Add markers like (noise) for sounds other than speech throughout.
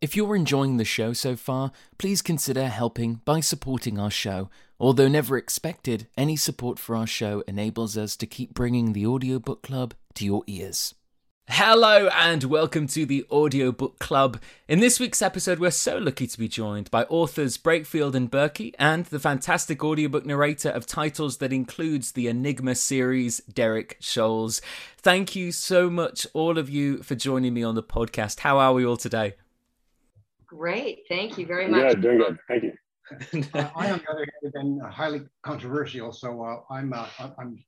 If you're enjoying the show so far, please consider helping by supporting our show. Although never expected, any support for our show enables us to keep bringing the Audiobook Club to your ears. Hello and welcome to the Audiobook Club. In this week's episode, we're so lucky to be joined by authors Breakfield and Burkey and the fantastic audiobook narrator of titles that includes the Enigma series, Derek Shoales. Thank you so much, all of you, for joining me on the podcast. How are we all today? Great. Thank you very much. Yeah, doing good. Thank you. uh, I, on the other hand, have been uh, highly controversial, so uh, I'm uh, I'm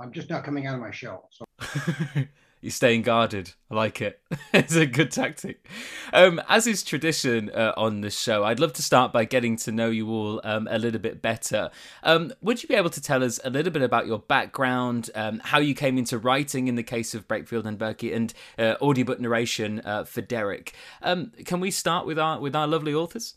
I'm just not coming out of my shell. So. (laughs) You're staying guarded. I like it. (laughs) it's a good tactic. Um, as is tradition uh, on the show, I'd love to start by getting to know you all um, a little bit better. Um, would you be able to tell us a little bit about your background, um, how you came into writing in the case of Breakfield and Burkey, and uh, audiobook narration uh, for Derek? Um, can we start with our with our lovely authors?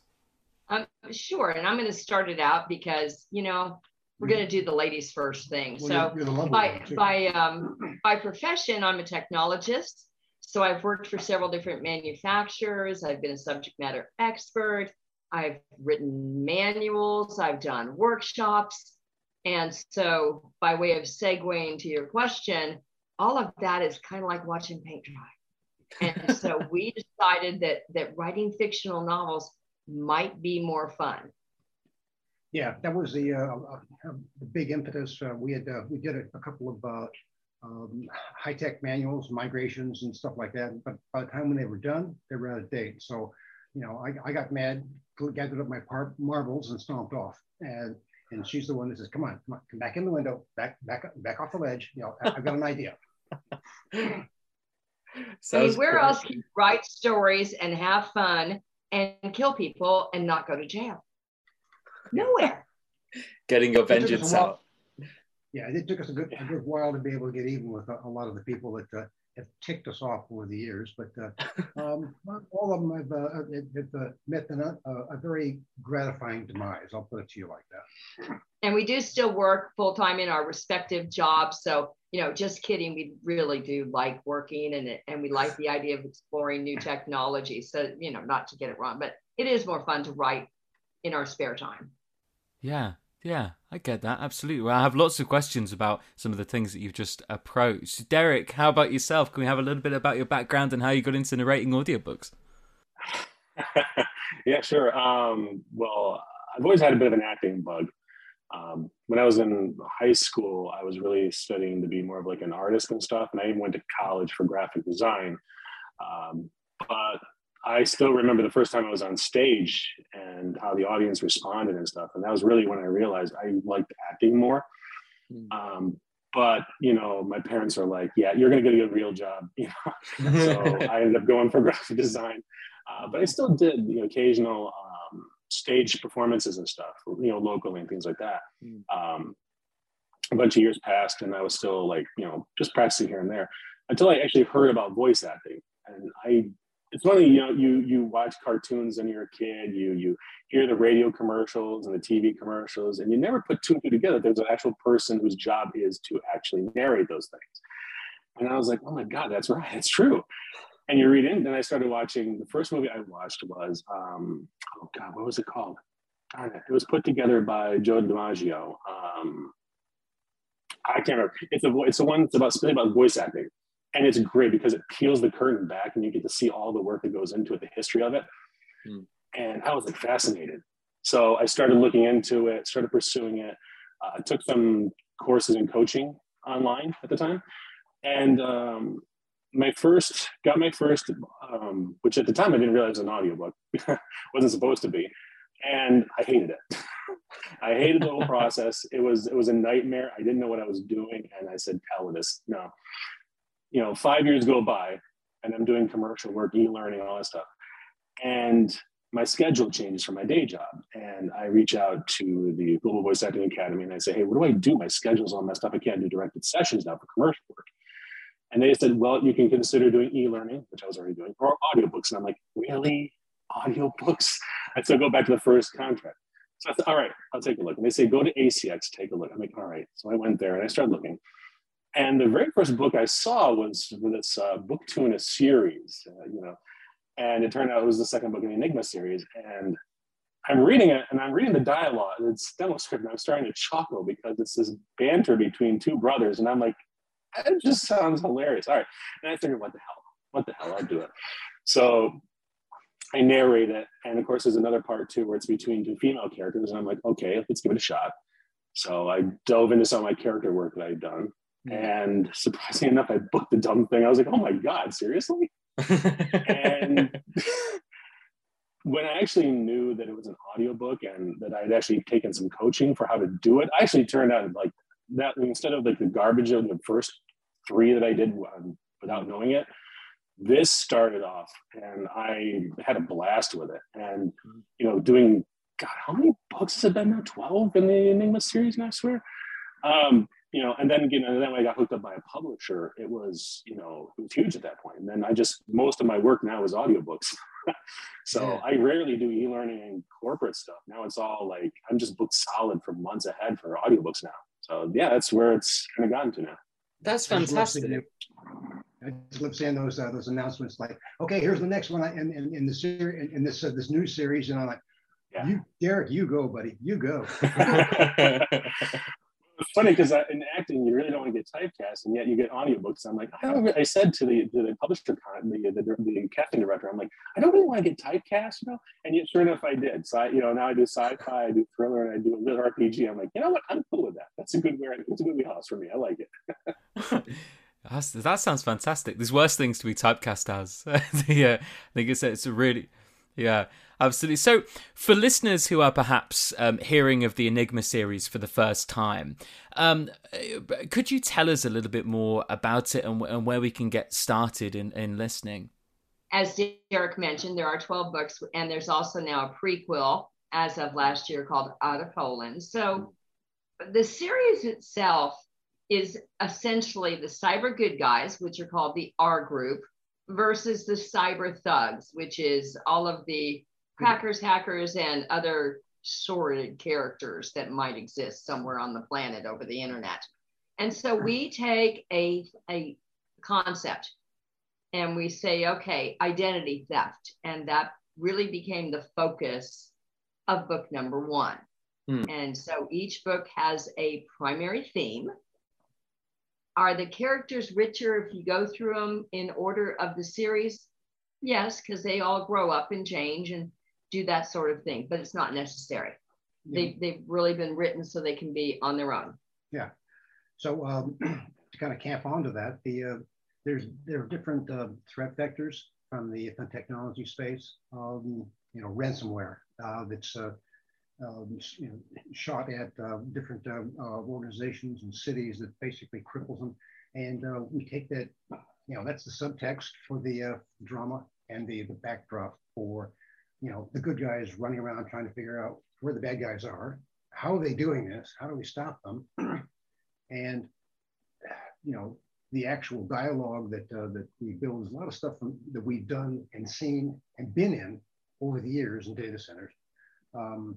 Um, sure, and I'm going to start it out because you know we're going to do the ladies first thing. Well, so you're, you're by by um, by profession, I'm a technologist. So I've worked for several different manufacturers. I've been a subject matter expert. I've written manuals. I've done workshops. And so, by way of segueing to your question, all of that is kind of like watching paint dry. And so (laughs) we decided that that writing fictional novels might be more fun. Yeah, that was the, uh, uh, the big impetus. Uh, we had uh, we did a, a couple of uh, um, high tech manuals, migrations, and stuff like that. But by the time when they were done, they were out of date. So, you know, I, I got mad, gathered up my par- marbles, and stomped off. And and she's the one that says, "Come on, come on, come back in the window, back back back off the ledge. You know, I've got an idea." (laughs) So, I mean, where else can you write stories and have fun and kill people and not go to jail? Nowhere. Getting your vengeance out. Yeah, it took us a good, a good while to be able to get even with a, a lot of the people that uh, have ticked us off over the years, but uh, (laughs) um, all of them have, uh, have uh, met a, a, very gratifying demise. I'll put it to you like that. And we do still work full time in our respective jobs. So, you know, just kidding. We really do like working and, and we like the idea of exploring new technology. So, you know, not to get it wrong, but it is more fun to write in our spare time. Yeah, yeah, I get that absolutely. Well, I have lots of questions about some of the things that you've just approached. Derek, how about yourself? Can we have a little bit about your background and how you got into narrating audiobooks? (laughs) yeah, sure. Um, well, I've always had a bit of an acting bug. Um, when I was in high school, I was really studying to be more of like an artist and stuff, and I even went to college for graphic design. Um, but I still remember the first time I was on stage and how the audience responded and stuff. And that was really when I realized I liked acting more. Mm. Um, but you know, my parents are like, "Yeah, you're going to get a real job." (laughs) You know, so (laughs) I ended up going for (laughs) graphic design. Uh, but I still did know occasional um, stage performances and stuff, you know, locally and things like that. Mm. Um, a bunch of years passed, and I was still like, you know, just practicing here and there until I actually heard about voice acting, and I it's funny, you know, you you watch cartoons when you're a kid, you you hear the radio commercials and the TV commercials, and you never put two and two together. There's an actual person whose job is to actually narrate those things. And I was like, oh my God, that's right, that's true. And you read in, then I started watching. The first movie I watched was, um, oh God, what was it called? Darn it. It was put together by John DiMaggio. Um, I can't remember. It's a it's the one that's about about voice acting and it's great because it peels the curtain back and you get to see all the work that goes into it, the history of it. Mm. And I was like fascinated. So I started looking into it, started pursuing it. Uh, took some courses in coaching online at the time, and um, my first got my first, um, which at the time I didn't realize was an audiobook, (laughs) wasn't supposed to be, and I hated it. (laughs) I hated the whole (laughs) process. It was it was a nightmare. I didn't know what I was doing, and I said, "Hell with this, no." You know, five years go by and I'm doing commercial work, e-learning, all that stuff. And my schedule changes for my day job. And I reach out to the Global Voice Acting Academy and I say, hey, what do I do? My schedule's all messed up. I can't do directed sessions now for commercial work. And they said, well, you can consider doing e-learning, which I was already doing, or audiobooks. And I'm like, really? Audiobooks? I still go back to the first contract. So I said, all right, I'll take a look. And they say, go to ACX, take a look. I'm like, all right. So I went there and I started looking. And the very first book I saw was this uh, book two in a series, uh, you know, and it turned out it was the second book in the Enigma series. And I'm reading it, and I'm reading the dialogue. It's demo script, and I'm starting to chuckle because it's this banter between two brothers, and I'm like, it just sounds hilarious. All right, and I figured, what the hell? What the hell? I'll do it. So I narrate it, and of course, there's another part too where it's between two female characters, and I'm like, okay, let's give it a shot. So I dove into some of my character work that I'd done, and surprisingly enough, I booked the dumb thing. I was like, oh my god, seriously? and (laughs) (laughs) when I actually knew that it was an audiobook and that I had actually taken some coaching for how to do it, I actually turned out like that instead of like the garbage of the first three that I did um, without knowing it, this started off and I had a blast with it. And, you know, doing, God, how many books has it been now? 12 in the Enigma series, and I swear. Um, you know, and then you know, then when I got hooked up by a publisher, it was, you know, it was huge at that point. And then I just most of my work now is audiobooks. (laughs) so yeah. I rarely do e-learning and corporate stuff. Now it's all like I'm just booked solid for months ahead for audiobooks now. So yeah, that's where it's kind of gotten to now. That's fantastic. I just love seeing those uh, those announcements like, okay, here's the next one in, in, in the series in, in this uh, this new series, and I'm like, yeah. you Derek, you go, buddy, you go. (laughs) (laughs) it's funny because in acting, you really don't want to get typecast, and yet you get audiobooks. I'm like, I don't. I said to the to the publisher, the, the the casting director, I'm like, I don't really want to get typecast, you know. And yet, sure enough, I did. So I, you know, now I do sci-fi, I do thriller, and I do a little RPG. I'm like, you know what? I'm cool with that. That's a good way. It's a good wheelhouse for me. I like it. (laughs) That sounds fantastic. There's worse things to be typecast as. (laughs) yeah, I think it's it's a really yeah, absolutely. So, for listeners who are perhaps um, hearing of the Enigma series for the first time, um, could you tell us a little bit more about it and, and where we can get started in, in listening? As Derek mentioned, there are 12 books, and there's also now a prequel as of last year called Out of Poland. So, the series itself is essentially the cyber good guys, which are called the R group, versus the cyber thugs, which is all of the crackers, hackers, and other sordid characters that might exist somewhere on the planet over the internet. And so we take a, a concept and we say, okay, identity theft. And that really became the focus of book number one. Hmm. And so each book has a primary theme are the characters richer if you go through them in order of the series? Yes, because they all grow up and change and do that sort of thing, but it's not necessary. Yeah. They, they've really been written so they can be on their own. Yeah. So um, (clears throat) to kind of camp onto that, the uh, there's there are different uh, threat vectors from the, from technology space. Um, you know, ransomware uh, that's uh, um, you know, shot at uh, different uh, uh, organizations and cities that basically cripples them. And uh, we take that, you know, that's the subtext for the uh, drama and the, the backdrop for, you know, the good guys running around trying to figure out where the bad guys are. How are they doing this? How do we stop them? (clears throat) and, you know, the actual dialogue that uh, that we build is a lot of stuff from, that we've done and seen and been in over the years in data centers. Um,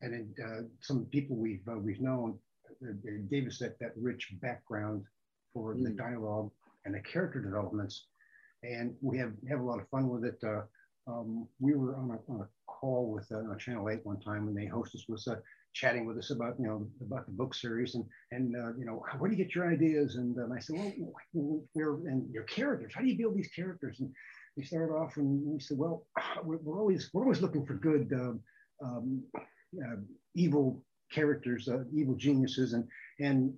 and it, uh, some people we've uh, we've known uh, gave us that that rich background for mm. the dialogue and the character developments, and we have have a lot of fun with it. Uh, um, we were on a, on a call with uh, Channel Eight one time, and the hostess was uh, chatting with us about you know about the book series and and you know where do you get your ideas? And um, I said, well, we're and your characters. How do you build these characters? And we started off, and we said, well, we're, we're always we're always looking for good. Um, um, uh, evil characters, uh, evil geniuses, and and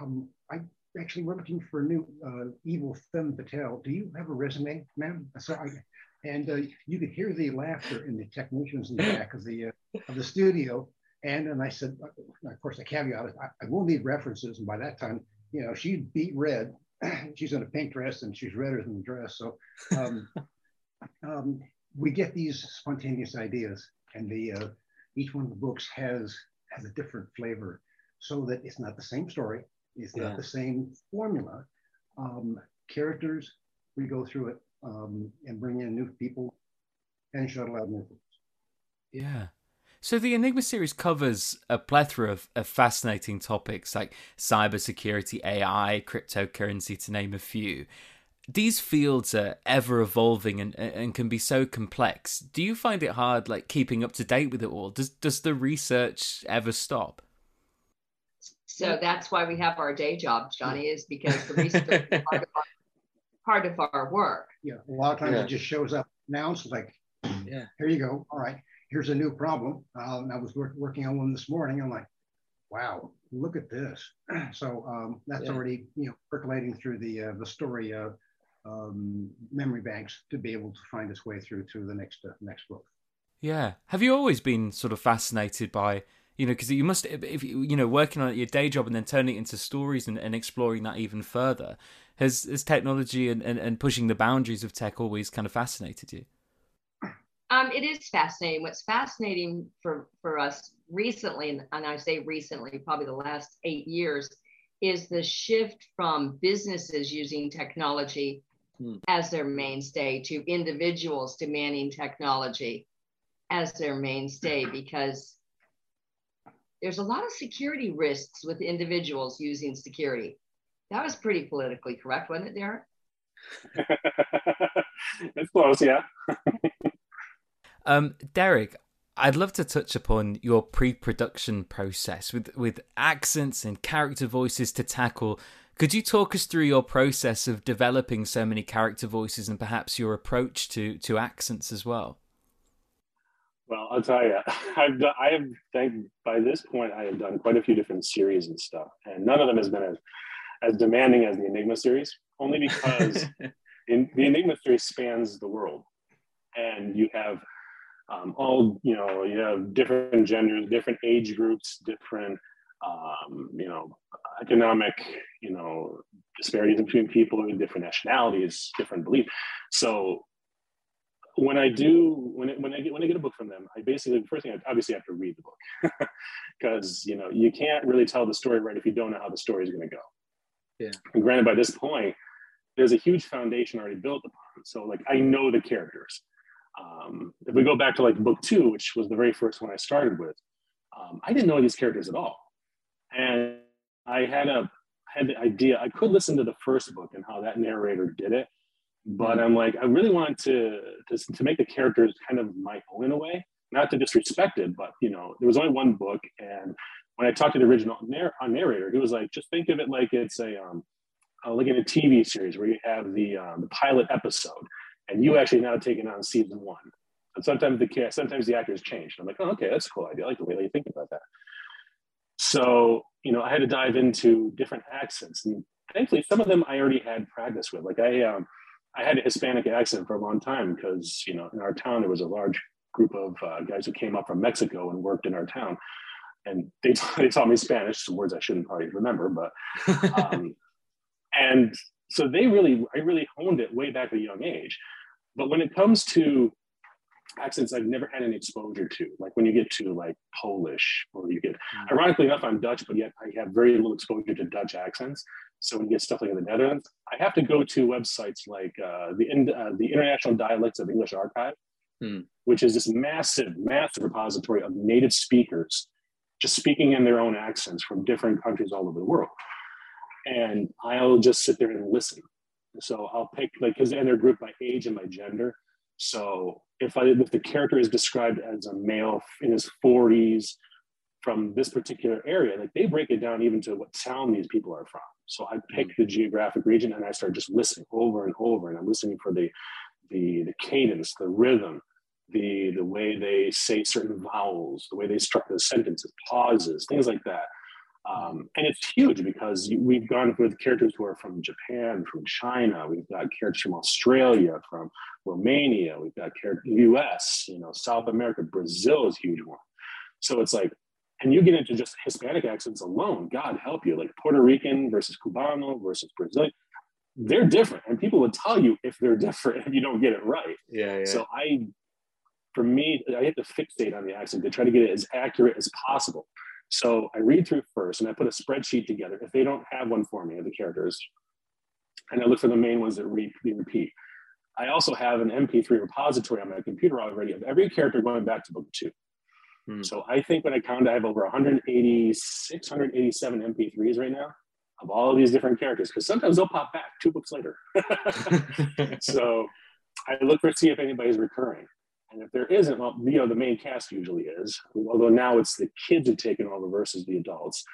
um, I actually we're looking for a new uh, evil femme fatale. Do you have a resume, ma'am? So I, and uh, you could hear the laughter in the technicians in the back of the uh, of the studio. And and I said, uh, of course, the caveat is I, I will need references. And by that time, you know, she beat red. (clears throat) she's in a pink dress and she's redder than the dress. So um, (laughs) um, we get these spontaneous ideas, and the uh, each one of the books has has a different flavor so that it's not the same story it's yeah. not the same formula um, characters we go through it um, and bring in new people and shuttle out new things yeah so the Enigma series covers a plethora of, of, fascinating topics like cybersecurity, AI, cryptocurrency, to name a few. these fields are ever evolving and and can be so complex. Do you find it hard, like keeping up to date with it all? Does does the research ever stop? So that's why we have our day job, Johnny, is because the research is (laughs) part of, our, part of our work. Yeah, a lot of times yeah. it just shows up now. It's like, (clears throat) yeah, here you go. All right, here's a new problem. Uh, I was work, working on one this morning. I'm like, wow, look at this. (clears throat) so um, that's yeah. already you know percolating through the uh, the story uh, um, memory banks to be able to find its way through to the next uh, next book. Yeah. Have you always been sort of fascinated by you know because you must if you know working on your day job and then turning it into stories and, and exploring that even further has has technology and, and, and pushing the boundaries of tech always kind of fascinated you um, it is fascinating. What's fascinating for, for us recently, and, and I say recently, probably the last eight years, is the shift from businesses using technology hmm. as their mainstay to individuals demanding technology as their mainstay (clears throat) because there's a lot of security risks with individuals using security. That was pretty politically correct, wasn't it, Derek? (laughs) it's close, yeah. (laughs) Um, Derek, I'd love to touch upon your pre-production process with with accents and character voices to tackle. Could you talk us through your process of developing so many character voices and perhaps your approach to to accents as well? Well, I'll tell you, (laughs) I've done, I have thank by this point I have done quite a few different series and stuff, and none of them has been as as demanding as the Enigma series, only because (laughs) in, the Enigma series spans the world, and you have um, all you know you have different genders different age groups different um, you know economic you know disparities between people with different nationalities different beliefs so when I do when it, when I get when I get a book from them, I basically the first thing I obviously have to read the book (laughs) because you know you can't really tell the story right if you don't know how the story is going to go. Yeah. And granted, by this point, there's a huge foundation already built upon. So like I know the characters. Um, if we go back to like book two, which was the very first one I started with, um, I didn't know these characters at all, and I had a had the idea I could listen to the first book and how that narrator did it, but I'm like I really wanted to to, to make the characters kind of my own in a way, not to disrespect it, but you know there was only one book, and when I talked to the original narr- narrator, he was like, just think of it like it's a um, uh, like in a TV series where you have the um, the pilot episode and you actually now taking on season one. And sometimes the sometimes the actors change. I'm like, oh, okay, that's a cool idea. I like the way you think about that. So, you know, I had to dive into different accents, and thankfully, some of them I already had practice with. Like I, um, I had a Hispanic accent for a long time because you know in our town there was a large group of uh, guys who came up from Mexico and worked in our town, and they, (laughs) they taught me Spanish, some words I shouldn't probably remember, but um, (laughs) and so they really, I really honed it way back at a young age. But when it comes to accents I've never had any exposure to, like when you get to like Polish or you get, mm-hmm. ironically enough, I'm Dutch, but yet I have very little exposure to Dutch accents. So when you get stuff like in the Netherlands, I have to go to websites like uh, the, uh, the International Dialects of English Archive, mm. which is this massive, massive repository of native speakers just speaking in their own accents from different countries all over the world and I'll just sit there and listen. So I'll pick like because and they're grouped by age and by gender. So if I if the character is described as a male in his 40s from this particular area, like they break it down even to what town these people are from. So I pick the geographic region and I start just listening over and over, and I'm listening for the the the cadence, the rhythm, the the way they say certain vowels, the way they structure the sentences, pauses, things like that. Um, and it's huge because we've gone with characters who are from Japan, from China. We've got characters from Australia, from Romania. We've got characters U.S. You know, South America, Brazil is a huge one. So it's like, and you get into just Hispanic accents alone. God help you, like Puerto Rican versus Cubano versus Brazilian. They're different, and people will tell you if they're (laughs) different if you don't get it right. Yeah. yeah. So I, for me, I have to fixate on the accent to try to get it as accurate as possible. So I read through first and I put a spreadsheet together. If they don't have one for me of the characters, and I look for the main ones that read, repeat. I also have an MP3 repository on my computer already of every character going back to book two. Hmm. So I think when I count, I have over 186, 187 MP3s right now of all of these different characters because sometimes they'll pop back two books later. (laughs) so I look for see if anybody's recurring. And if there isn't, well, you know, the main cast usually is, although now it's the kids who've taken over versus the adults.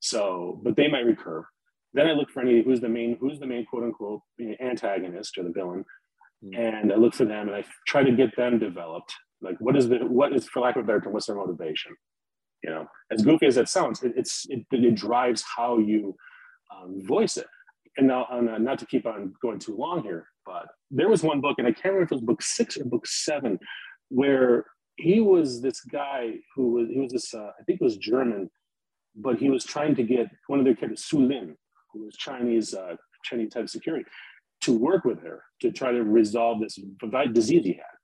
So, but they might recur. Then I look for any who's the main, who's the main quote unquote antagonist or the villain. Mm. And I look for them and I try to get them developed. Like what is the, what is, for lack of a better term, what's their motivation? You know, as goofy as that sounds, it, it's, it, it drives how you um, voice it. And now, uh, not to keep on going too long here, but there was one book, and I can't remember if it was book six or book seven, where he was this guy who was he was this uh, I think it was German, but he was trying to get one of their characters, Su Lin, who was Chinese uh, Chinese type security, to work with her to try to resolve this disease he had.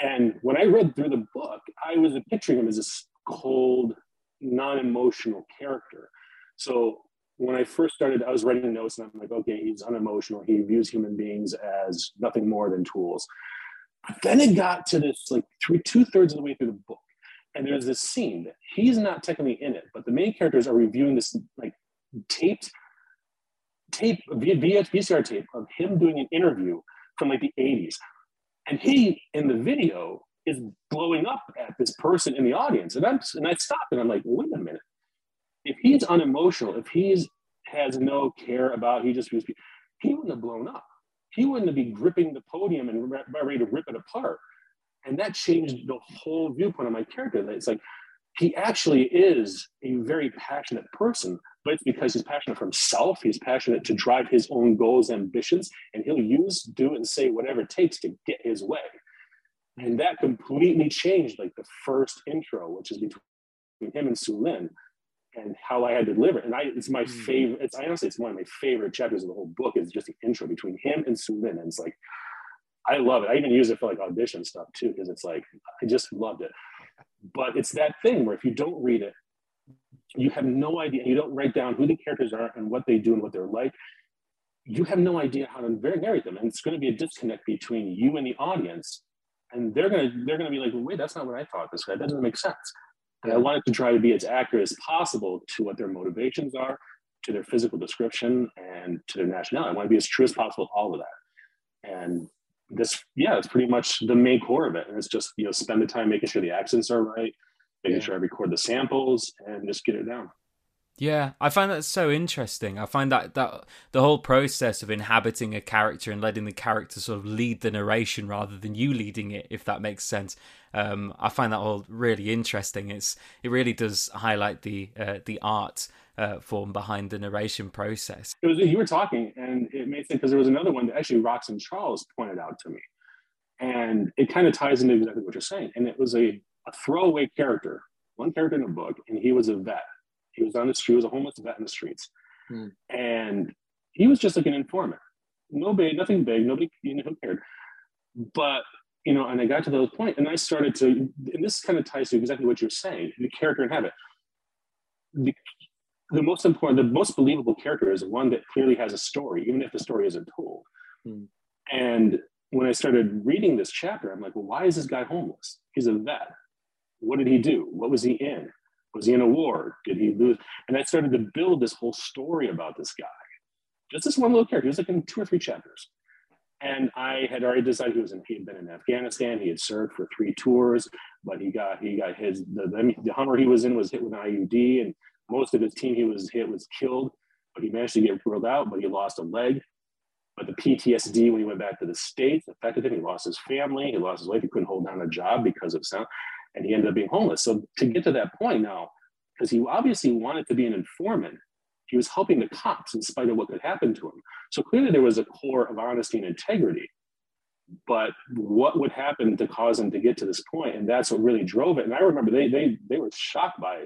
And when I read through the book, I was picturing him as this cold, non-emotional character. So when I first started, I was writing notes and I'm like, okay, he's unemotional. He views human beings as nothing more than tools. But then it got to this like three, two thirds of the way through the book. And there's this scene that he's not technically in it, but the main characters are reviewing this like taped tape, VCR tape of him doing an interview from like the 80s. And he in the video is blowing up at this person in the audience. And I'm and I stopped and I'm like, wait a minute if he's unemotional, if he's has no care about, he just he wouldn't have blown up. He wouldn't be gripping the podium and ready to rip it apart. And that changed the whole viewpoint of my character. It's like he actually is a very passionate person, but it's because he's passionate for himself. He's passionate to drive his own goals, ambitions, and he'll use, do, and say whatever it takes to get his way. And that completely changed like the first intro, which is between him and Su Lin and how I had to deliver. And I, it's my mm. favorite. It's I honestly, it's one of my favorite chapters of the whole book. Is just the intro between him and Su Lin, and it's like, I love it. I even use it for like audition stuff too, because it's like I just loved it. But it's that thing where if you don't read it, you have no idea. You don't write down who the characters are and what they do and what they're like. You have no idea how to narrate them, and it's going to be a disconnect between you and the audience. And they're gonna they're gonna be like, wait, that's not what I thought. This guy that doesn't make sense. And I wanted to try to be as accurate as possible to what their motivations are, to their physical description, and to their nationality. I want to be as true as possible to all of that. And this, yeah, it's pretty much the main core of it. And it's just, you know, spend the time making sure the accents are right, making yeah. sure I record the samples and just get it down. Yeah, I find that so interesting. I find that that the whole process of inhabiting a character and letting the character sort of lead the narration rather than you leading it, if that makes sense. Um, I find that all really interesting. It's it really does highlight the uh, the art uh, form behind the narration process. It was you were talking, and it made sense because there was another one that actually Roxanne Charles pointed out to me, and it kind of ties into exactly what you're saying. And it was a, a throwaway character, one character in a book, and he was a vet he was on the street, he was a homeless vet in the streets. Hmm. And he was just like an informant. No big, nothing big, nobody, you know, who cared. But, you know, and I got to those point and I started to, and this kind of ties to exactly what you're saying, the character and habit. The, the most important, the most believable character is one that clearly has a story, even if the story isn't told. Hmm. And when I started reading this chapter, I'm like, well, why is this guy homeless? He's a vet. What did he do? What was he in? Was he in a war? Did he lose? And I started to build this whole story about this guy. Just this one little character. He was like in two or three chapters. And I had already decided he was in, he had been in Afghanistan. He had served for three tours, but he got he got his the, the, the Hummer he was in was hit with an IUD, and most of his team he was hit was killed. But he managed to get ruled out, but he lost a leg. But the PTSD when he went back to the States affected him. He lost his family, he lost his life, he couldn't hold down a job because of sound and he ended up being homeless. So to get to that point now, because he obviously wanted to be an informant, he was helping the cops in spite of what could happen to him. So clearly there was a core of honesty and integrity. But what would happen to cause him to get to this point? And that's what really drove it. And I remember they they they were shocked by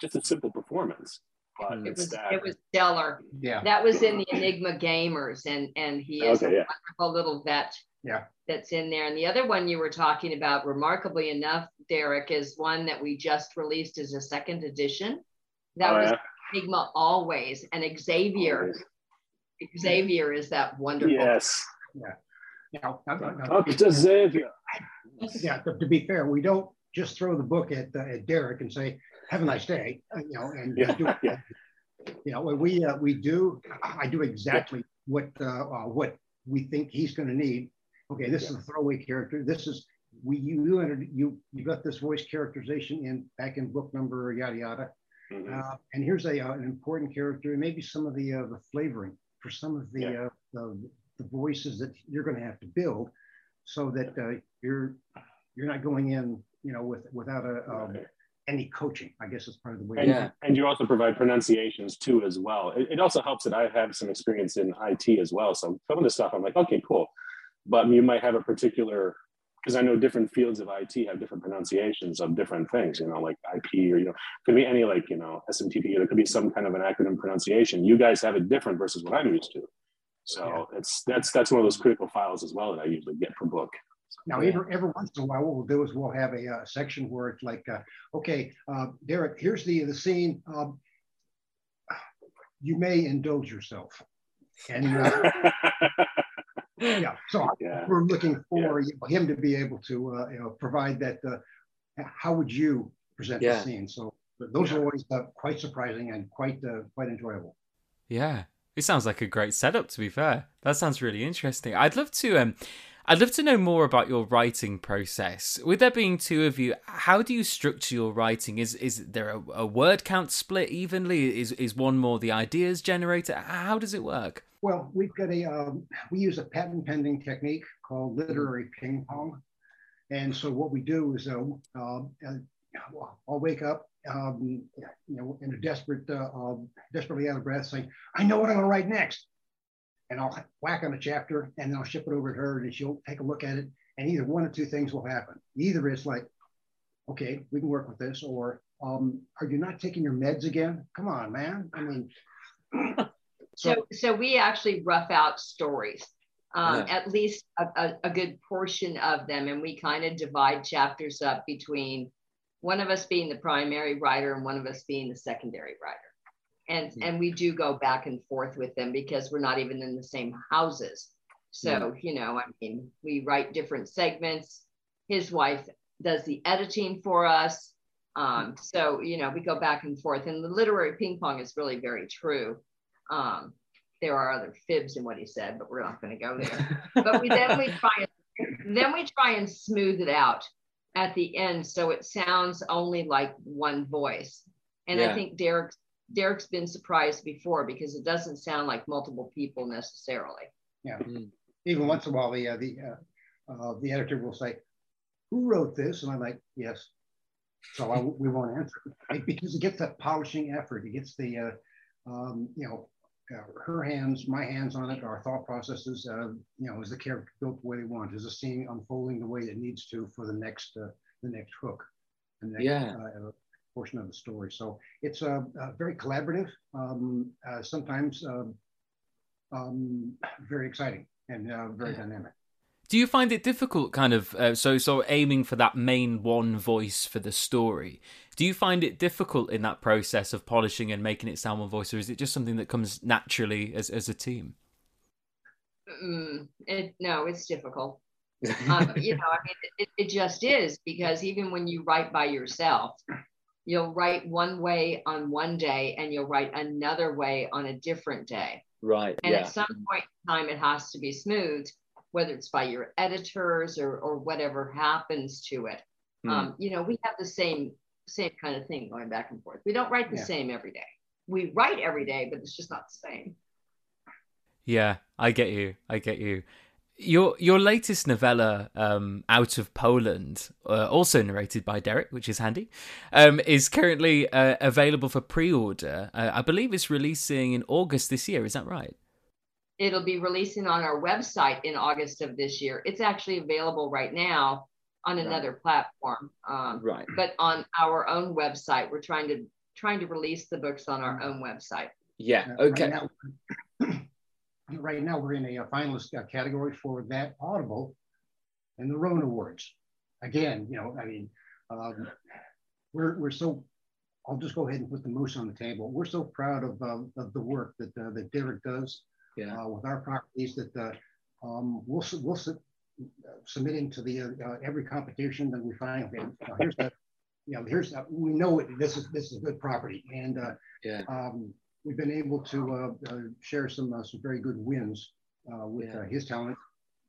just a simple performance. But mm. it was that. it was stellar. Yeah. That was in the Enigma Gamers, and and he is okay, a yeah. wonderful little vet yeah. that's in there. And the other one you were talking about, remarkably enough, Derek, is one that we just released as a second edition. That oh, was yeah. Enigma Always, and Xavier. Always. Xavier is that wonderful. Yes. Yeah. Now, now, now, Dr. Xavier. Yeah, to be fair, we don't just throw the book at, uh, at Derek and say, have a nice day, uh, you know, and yeah, do it. Yeah. you know, we uh, we do, I do exactly what uh, uh, what we think he's going to need. Okay, this yeah. is a throwaway character. This is we you you you you got this voice characterization in back in book number yada yada, mm-hmm. uh, and here's a uh, an important character and maybe some of the uh, the flavoring for some of the, yeah. uh, the, the voices that you're going to have to build, so that uh, you're you're not going in you know with without a um, any coaching. I guess is part of the way. And, yeah. and you also provide pronunciations too as well. It, it also helps that I have some experience in IT as well. So some of the stuff I'm like, okay, cool. But you might have a particular because I know different fields of IT have different pronunciations of different things, you know, like IP or, you know, could be any like, you know, SMTP, or there could be some kind of an acronym pronunciation. You guys have it different versus what I'm used to. So yeah. it's, that's, that's one of those critical files as well that I usually get per book. Now, every, every once in a while, what we'll do is we'll have a uh, section where it's like, uh, okay, uh, Derek, here's the, the scene. Um, you may indulge yourself. (laughs) And uh, yeah, so yeah. we're looking for yeah. him to be able to uh, you know provide that. Uh, how would you present yeah. the scene? So those are always uh, quite surprising and quite uh, quite enjoyable. Yeah, it sounds like a great setup. To be fair, that sounds really interesting. I'd love to. Um, I'd love to know more about your writing process. With there being two of you, how do you structure your writing? Is is there a, a word count split evenly? Is is one more the ideas generator? How does it work? Well, we've got a, um, we use a patent pending technique called literary ping pong. And so what we do is uh, uh, I'll wake up, um, you know, in a desperate, uh, desperately out of breath saying, I know what I'm gonna write next. And I'll whack on a chapter and then I'll ship it over to her and she'll take a look at it. And either one or two things will happen. Either it's like, okay, we can work with this, or um, are you not taking your meds again? Come on, man. I mean, So, so we actually rough out stories, um, yeah. at least a, a, a, good portion of them, and we kind of divide chapters up between one of us being the primary writer and one of us being the secondary writer. And, mm-hmm. and we do go back and forth with them because we're not even in the same houses. So, mm-hmm. you know, I mean, we write different segments. His wife does the editing for us. Um, so, you know, we go back and forth. And the literary ping pong is really very true. Um, there are other fibs in what he said, but we're not going to go (laughs) there. but we then we try and then we try and smooth it out at the end so it sounds only like one voice. And yeah. I think Derek Derek's been surprised before because it doesn't sound like multiple people necessarily. Yeah. Mm. Even once in a while, the uh, the uh, uh, the editor will say, "Who wrote this?" And I'm like, "Yes." So I, we won't answer because it gets that polishing effort. It gets the uh, um, you know uh, her hands, my hands on it, our thought processes, uh, you know, is the character built the way they want? Is the scene unfolding the way it needs to for the next uh, the next hook, and the next yeah. Uh, portion of the story? So it's uh, uh, very collaborative, um, sometimes um, very exciting and very yeah. dynamic. Do you find it difficult, kind of, uh, so so aiming for that main one voice for the story? Do you find it difficult in that process of polishing and making it sound one voice, or is it just something that comes naturally as as a team? Mm, it, no, it's difficult. (laughs) um, you know, I mean, it, it just is because even when you write by yourself, you'll write one way on one day and you'll write another way on a different day. Right. And yeah. at some point in time, it has to be smooth whether it's by your editors or, or whatever happens to it. Mm. Um, you know, we have the same same kind of thing going back and forth. We don't write the yeah. same every day. We write every day, but it's just not the same. Yeah, I get you. I get you. Your your latest novella, um, Out of Poland, uh, also narrated by Derek, which is handy, um, is currently uh, available for pre-order. Uh, I believe it's releasing in August this year. Is that right? It'll be releasing on our website in August of this year. It's actually available right now on another right. platform. Um, right. But on our own website, we're trying to trying to release the books on our own website. Yeah. Okay. Right now, (clears throat) right now we're in a, a finalist uh, category for that Audible and the Rowan Awards. Again, you know, I mean, um, we're we're so. I'll just go ahead and put the moose on the table. We're so proud of, uh, of the work that uh, that Derek does yeah. uh, with our properties that uh, um, we'll, we'll su- submitting to the uh, every competition that we find. Okay, here's that. You know, here's that. We know it, this is this is good property, and uh, yeah. Um, we've been able to uh, uh, share some uh, some very good wins uh, with yeah. his talent.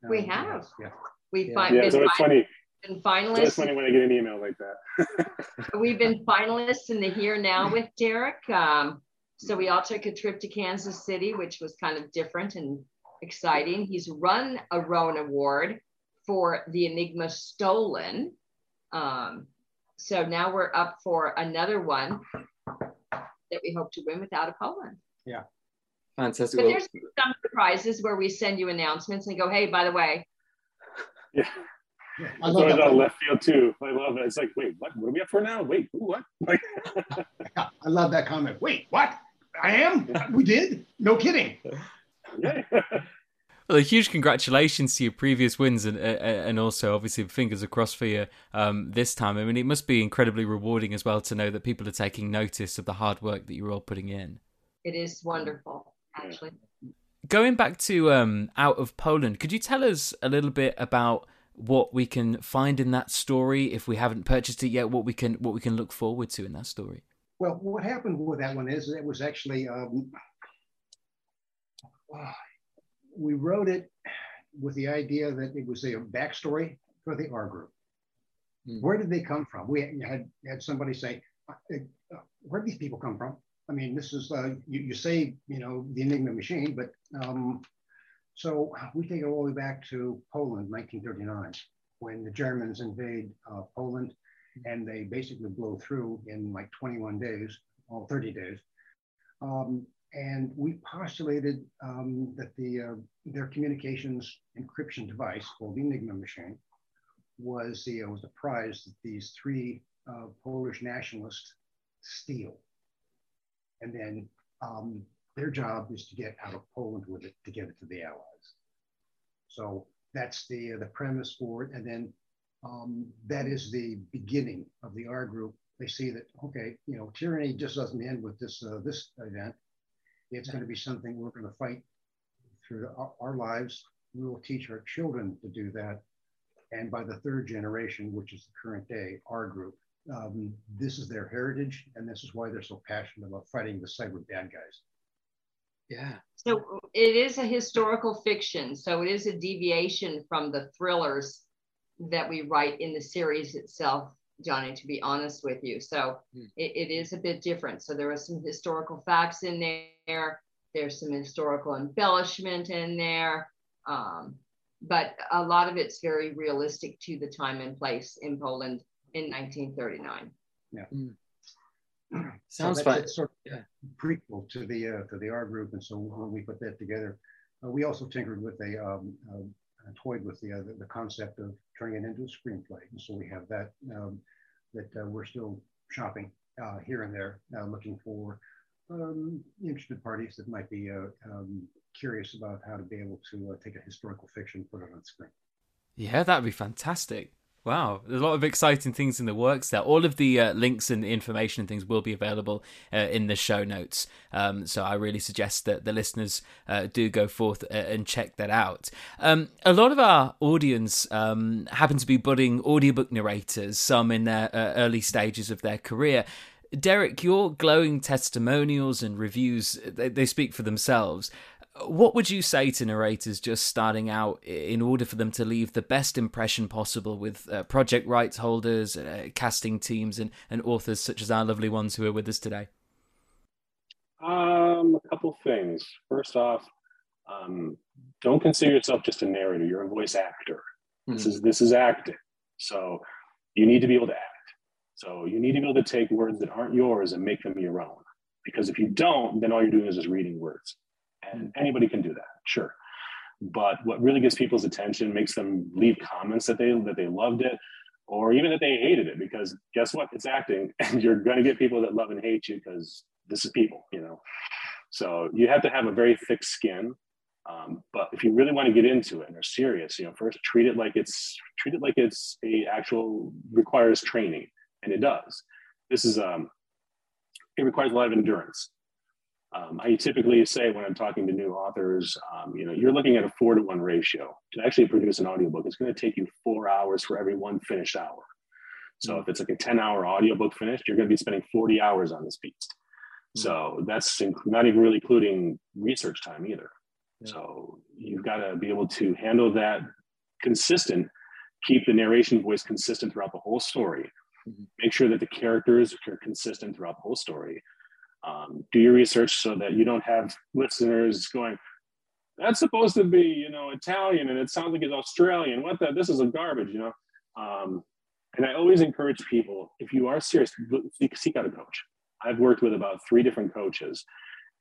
we have. Yeah. We yeah. find yeah, so it's funny. Been finalists. It's funny when I get an email like that. (laughs) We've been finalists in the Here Now with Derek. Um, so we all took a trip to Kansas City, which was kind of different and exciting. He's run a Rowan Award for the Enigma Stolen. Um, so now we're up for another one that we hope to win without a Poland. Yeah. Fantastic. But there's some surprises where we send you announcements and go, hey, by the way. Yeah. yeah. (laughs) I love that. left field too. I love it. It's like, wait, what? What are we up for now? Wait, who, what? Like, (laughs) (laughs) I love that comment. Wait, what? I am? We did? No kidding. (laughs) Well, a huge congratulations to your previous wins, and uh, and also obviously fingers across for you um, this time. I mean, it must be incredibly rewarding as well to know that people are taking notice of the hard work that you're all putting in. It is wonderful, actually. Going back to um, out of Poland, could you tell us a little bit about what we can find in that story if we haven't purchased it yet? What we can what we can look forward to in that story? Well, what happened with that one is it was actually um, we wrote it with the idea that it was a backstory for the R group. Mm. Where did they come from? We had had somebody say, uh, uh, "Where did these people come from?" I mean, this is uh, you, you, say you know the Enigma machine, but um, so we take it all the way back to Poland, 1939, when the Germans invade uh, Poland, and they basically blow through in like 21 days, or 30 days. Um, and we postulated um, that the, uh, their communications encryption device called the Enigma machine was the, uh, was the prize that these three uh, Polish nationalists steal. And then um, their job is to get out of Poland with it to get it to the Allies. So that's the, uh, the premise for it. And then um, that is the beginning of the R group. They see that, okay, you know, tyranny just doesn't end with this, uh, this event it's going to be something we're going to fight through our, our lives. We will teach our children to do that. And by the third generation, which is the current day, our group, um, this is their heritage, and this is why they're so passionate about fighting the cyber bad guys. Yeah. So it is a historical fiction. So it is a deviation from the thrillers that we write in the series itself, Johnny, to be honest with you. So mm. it, it is a bit different. So there are some historical facts in there. There's some historical embellishment in there. Um, but a lot of it's very realistic to the time and place in Poland in 1939. Yeah. (clears throat) Mm. Sounds so fun. Sort of yeah. prequel to the uh, to the R group, and so when we put that together, uh, we also tinkered with a um, uh, toyed with the, the, concept of turning it into a screenplay. And so we have that um, that uh, we're still shopping uh, here and there, uh, looking for um, interested parties that might be uh, um, curious about how to be able to take a historical fiction, put it on screen. Yeah, that'd be fantastic. Wow, there's a lot of exciting things in the works there. All of the uh, links and information and things will be available uh, in the show notes. Um, so I really suggest that the listeners uh, do go forth uh, and check that out. Um, a lot of our audience um, happen to be budding audiobook narrators, some in their uh, early stages of their career. Derek, your glowing testimonials and reviews, they, they speak for themselves what would you say to narrators just starting out in order for them to leave the best impression possible with uh, project rights holders, uh, casting teams, and, and authors such as our lovely ones who are with us today? Um, a couple things. First off, um, don't consider yourself just a narrator. You're a voice actor. This is this is acting. So you need to be able to act. So you need to be able to take words that aren't yours and make them your own. Because if you don't, then all you're doing is just reading words and anybody can do that sure. But what really gets people's attention makes them leave comments that they that they loved it or even that they hated it because guess what? It's acting (laughs) and you're going to get people that love and hate you because this is people you know? So you have to have a very thick skin um, but if you really want to get into it and are serious you know first treat it like it's treat it like it's a actual requires training and it does. This is um it requires a lot of endurance um, I typically say when I'm talking to new authors, um, you know, you're looking at a four to one ratio. To actually produce an audiobook, it's going to take you four hours for every one finished hour. So if it's like a 10 hour audiobook finished, you're going to be spending 40 hours on this piece. So that's not even really including research time either. Yeah. So you've got to be able to handle that consistent, keep the narration voice consistent throughout the whole story, mm-hmm. make sure that the characters are consistent throughout the whole story. Um, do your research so that you don't have listeners going, that's supposed to be, you know, Italian and it sounds like it's Australian. What the, this is a garbage, you know? Um, and I always encourage people, if you are serious, seek out a coach. I've worked with about three different coaches,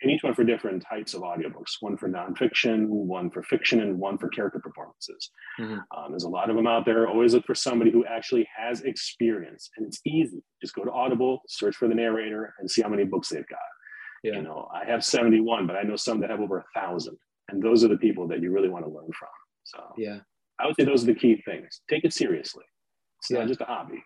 and each one for different types of audiobooks one for nonfiction, one for fiction, and one for character performances. Mm-hmm. Um, there's a lot of them out there. Always look for somebody who actually has experience, and it's easy. Just go to Audible, search for the narrator, and see how many books they've got. Yeah. You know, I have 71, but I know some that have over a thousand, and those are the people that you really want to learn from. So, yeah, I would say those are the key things. Take it seriously. It's yeah. not just a hobby.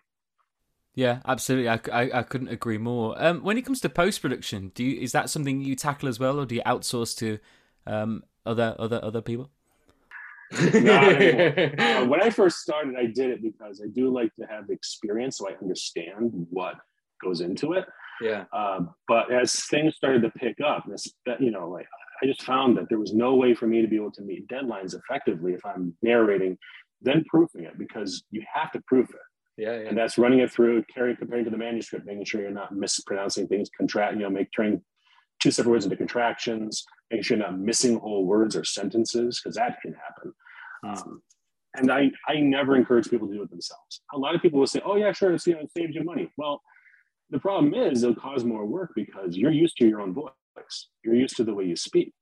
Yeah, absolutely. I, I, I, couldn't agree more. Um, when it comes to post production, do you is that something you tackle as well, or do you outsource to um, other other other people? (laughs) (laughs) uh, when I first started, I did it because I do like to have experience, so I understand what goes into it. Yeah. Uh, but as things started to pick up, this, you know, like I just found that there was no way for me to be able to meet deadlines effectively if I'm narrating, then proofing it because you have to proof it. Yeah, yeah. And that's running it through, carrying, comparing to the manuscript, making sure you're not mispronouncing things, contract, you know, make turning two separate words into contractions, making sure you're not missing whole words or sentences, because that can happen. Um, and I, I never encourage people to do it themselves. A lot of people will say, oh, yeah, sure, it's, you know, it saves you money. Well, the problem is it'll cause more work because you're used to your own voice. You're used to the way you speak.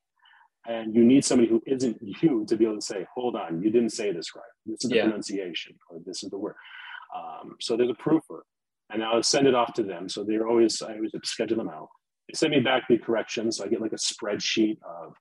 And you need somebody who isn't you to be able to say, hold on, you didn't say this right. This is the yeah. pronunciation, or this is the word. Um, so there's a proofer, and I'll send it off to them. So they're always I always schedule them out. They send me back the corrections, so I get like a spreadsheet of,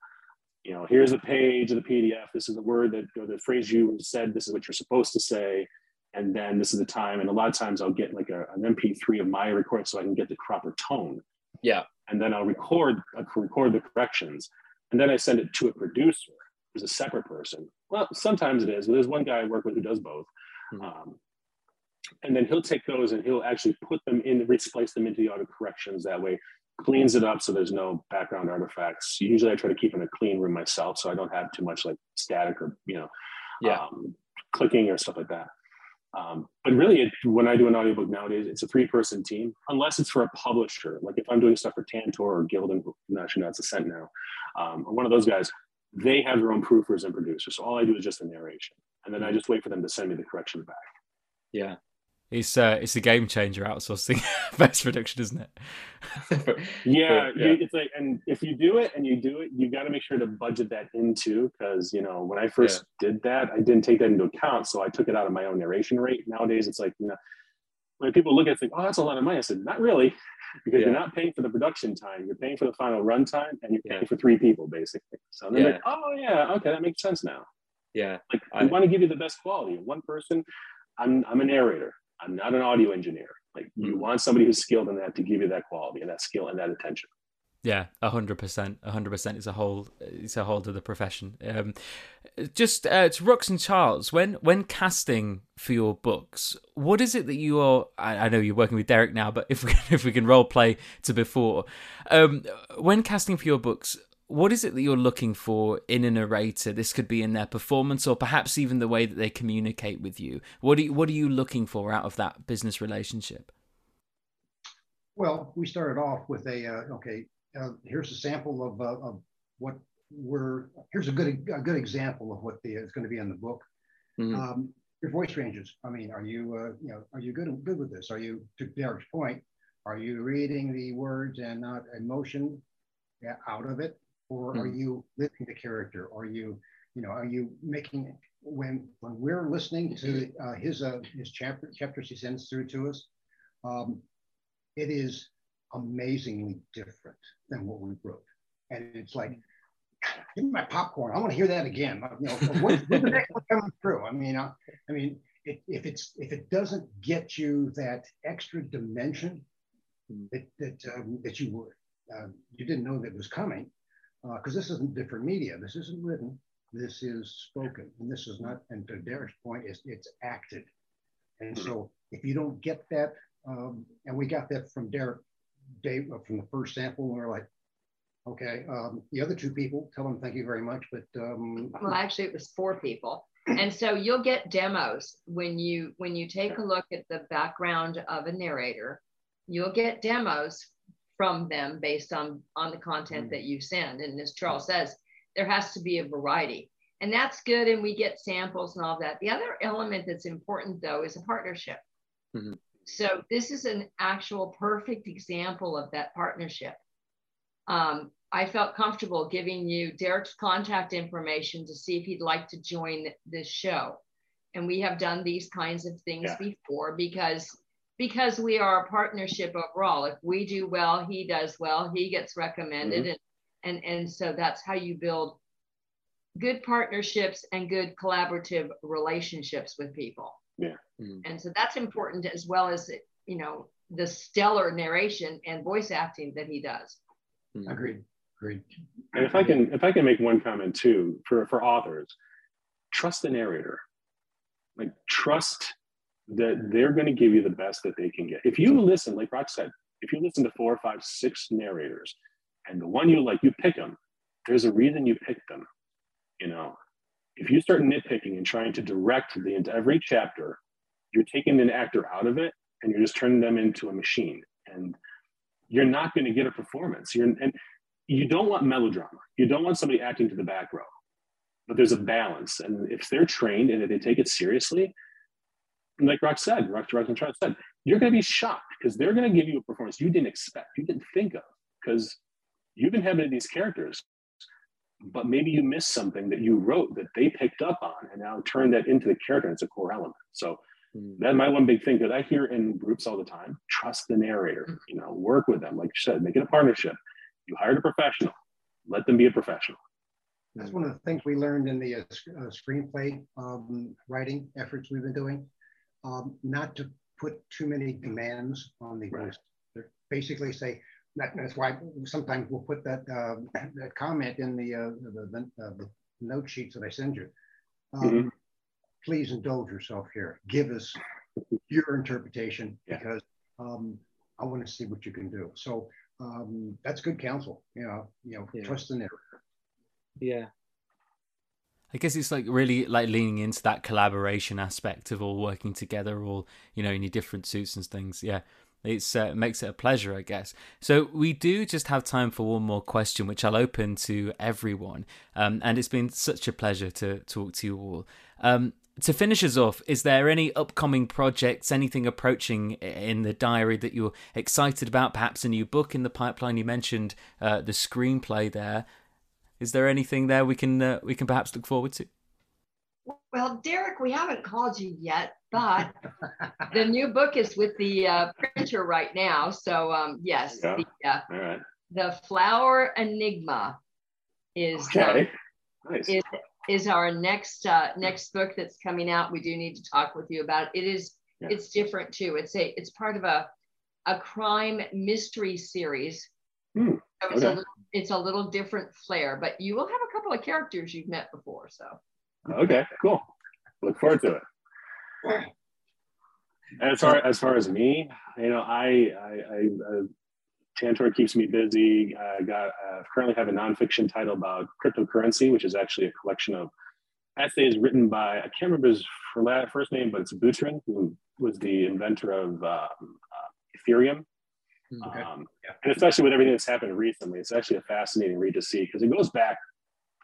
you know, here's the page of the PDF. This is the word that or the phrase you said. This is what you're supposed to say, and then this is the time. And a lot of times I'll get like a, an MP3 of my recording so I can get the proper tone. Yeah. And then I'll record I'll record the corrections, and then I send it to a producer who's a separate person. Well, sometimes it is. but There's one guy I work with who does both. Mm-hmm. Um, and then he'll take those and he'll actually put them in, replace them into the auto corrections that way, cleans it up so there's no background artifacts. Usually I try to keep in a clean room myself so I don't have too much like static or, you know, yeah. um, clicking or stuff like that. Um, but really, it, when I do an audiobook nowadays, it's a three-person team, unless it's for a publisher. Like if I'm doing stuff for Tantor or Gildan, actually, no, it's Ascent now, um, or one of those guys, they have their own proofers and producers. So all I do is just the narration, and then I mm-hmm. just wait for them to send me the corrections back. Yeah, it's uh, it's a game changer outsourcing (laughs) best production, isn't it? (laughs) yeah, yeah. it's like, and if you do it and you do it, you got to make sure to budget that into because you know when I first yeah. did that, I didn't take that into account, so I took it out of my own narration rate. Nowadays, it's like you know when people look at it, think, oh, that's a lot of money. I said, not really, because yeah. you're not paying for the production time, you're paying for the final runtime, and you're paying for three people basically. So they're like, oh yeah, okay, that makes sense now. Yeah, like I, we want to give you the best quality. One person, I'm I'm a narrator. I'm not an audio engineer. Like you mm. want somebody who's skilled in that to give you that quality and that skill and that attention. Yeah, a hundred percent, a hundred percent is a whole, it's a whole to the profession. Um, just uh, to Rox and Charles, when when casting for your books, what is it that you are? I, I know you're working with Derek now, but if we (laughs) if we can role play to before, um, when casting for your books, what is it that you're looking for in a narrator? This could be in their performance or perhaps even the way that they communicate with you. What are you, what are you looking for out of that business relationship? Well, we started off with a uh, okay. Uh, here's a sample of, uh, of what we're. Here's a good a good example of what the, is going to be in the book. Mm-hmm. Um, your voice ranges. I mean, are you uh, you know are you good good with this? Are you to Derek's point? Are you reading the words and not emotion out of it? Or mm. are hmm. you living the character? Are you, you know, are you making when when we're listening to uh, his uh, his chapter chapters he sends through to us, um, it is amazingly different than what we wrote, and it's like. Give me my popcorn. I want to hear that again. You know, what's, the next one (laughs) coming through? I mean, uh, I mean, it, if it's if it doesn't get you that extra dimension hmm. that that um, that you were uh, you didn't know that was coming, because uh, this isn't different media. This isn't written. This is spoken, and this is not. And to Derek's point, is it's acted. And so, if you don't get that, um, and we got that from Derek day from the first sample, and we are like, okay. Um, the other two people, tell them thank you very much, but um, well, actually, it was four people. And so you'll get demos when you when you take a look at the background of a narrator. You'll get demos from them based on on the content mm-hmm. that you send. And as Charles says, there has to be a variety and that's good and we get samples and all that the other element that's important though is a partnership mm-hmm. so this is an actual perfect example of that partnership um, i felt comfortable giving you derek's contact information to see if he'd like to join this show and we have done these kinds of things yeah. before because because we are a partnership overall if we do well he does well he gets recommended mm-hmm. and, and and so that's how you build good partnerships and good collaborative relationships with people. Yeah. Mm. And so that's important as well as, you know, the stellar narration and voice acting that he does. Mm. Agreed. Agreed. And if I can, if I can make one comment too, for, for authors, trust the narrator. Like trust that they're going to give you the best that they can get. If you listen, like Rock said, if you listen to four, five, six narrators, and the one you like, you pick them. There's a reason you pick them you know if you start nitpicking and trying to direct the into every chapter you're taking an actor out of it and you're just turning them into a machine and you're not going to get a performance you're and you don't want melodrama you don't want somebody acting to the back row but there's a balance and if they're trained and if they take it seriously like rock said rock, rock and said you're going to be shocked because they're going to give you a performance you didn't expect you didn't think of because you've inhabited these characters but maybe you missed something that you wrote that they picked up on and now turn that into the character. And it's a core element. So mm. that's my one big thing that I hear in groups all the time. Trust the narrator, mm. you know, work with them. Like you said, make it a partnership. You hired a professional, let them be a professional. That's one of the things we learned in the uh, uh, screenplay um, writing efforts we've been doing. Um, not to put too many demands on the right. Basically, say, that, that's why sometimes we'll put that uh, that comment in the, uh, the, the, uh, the, note sheets that I send you. Um, mm-hmm. Please indulge yourself here. Give us your interpretation yeah. because um, I want to see what you can do. So um, that's good counsel. You know, you know, yeah. trust the narrator. Yeah. I guess it's like really like leaning into that collaboration aspect of all working together, all you know, in your different suits and things. Yeah, it's uh, makes it a pleasure, I guess. So we do just have time for one more question, which I'll open to everyone. Um, and it's been such a pleasure to talk to you all. Um, to finish us off, is there any upcoming projects, anything approaching in the diary that you're excited about? Perhaps a new book in the pipeline. You mentioned uh, the screenplay there. Is there anything there we can uh, we can perhaps look forward to? Well, Derek, we haven't called you yet, but (laughs) the new book is with the uh, printer right now. So um, yes, the, uh, right. the flower enigma is okay. um, nice. is, is our next uh, next book that's coming out. We do need to talk with you about it. It is yeah. it's different too. It's a it's part of a a crime mystery series. Hmm. So it's, okay. a little, it's a little different flair, but you will have a couple of characters you've met before. So okay, cool. Look forward to it. And as far as far as me, you know, I, I, I uh, Tantor keeps me busy. I got uh, currently have a nonfiction title about cryptocurrency, which is actually a collection of essays written by I can't remember his first name, but it's Buterin, who was the inventor of um, uh, Ethereum. Okay. Um. And especially with everything that's happened recently, it's actually a fascinating read to see because it goes back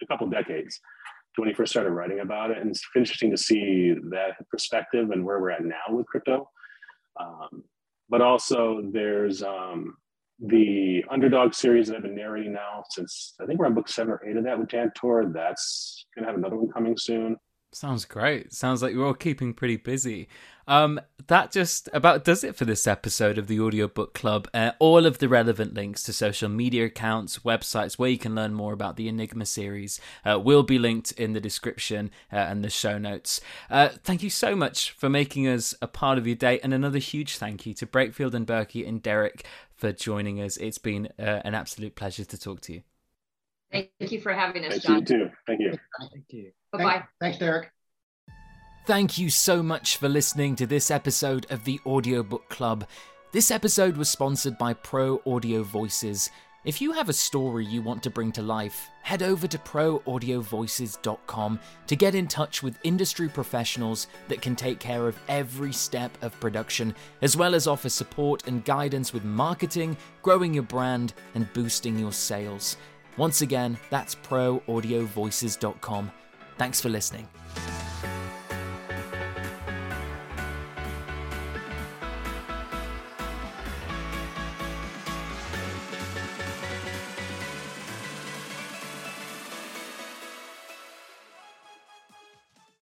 a couple decades to when he first started writing about it. And it's interesting to see that perspective and where we're at now with crypto. Um, but also, there's um, the Underdog series that I've been narrating now since I think we're on book seven or eight of that with Tantor. That's going to have another one coming soon. Sounds great. Sounds like you're all keeping pretty busy. Um, that just about does it for this episode of the Audiobook Club. Uh, all of the relevant links to social media accounts, websites where you can learn more about the Enigma series uh, will be linked in the description uh, and the show notes. Uh, thank you so much for making us a part of your day, and another huge thank you to Breakfield and Burkey and Derek for joining us. It's been uh, an absolute pleasure to talk to you. Thank you for having us, Thank John. You too. Thank you. Thank you. Bye bye. Thanks, Derek. Thank you so much for listening to this episode of the Audiobook Club. This episode was sponsored by Pro Audio Voices. If you have a story you want to bring to life, head over to proaudiovoices.com to get in touch with industry professionals that can take care of every step of production, as well as offer support and guidance with marketing, growing your brand, and boosting your sales. Once again, that's proaudiovoices.com. Thanks for listening.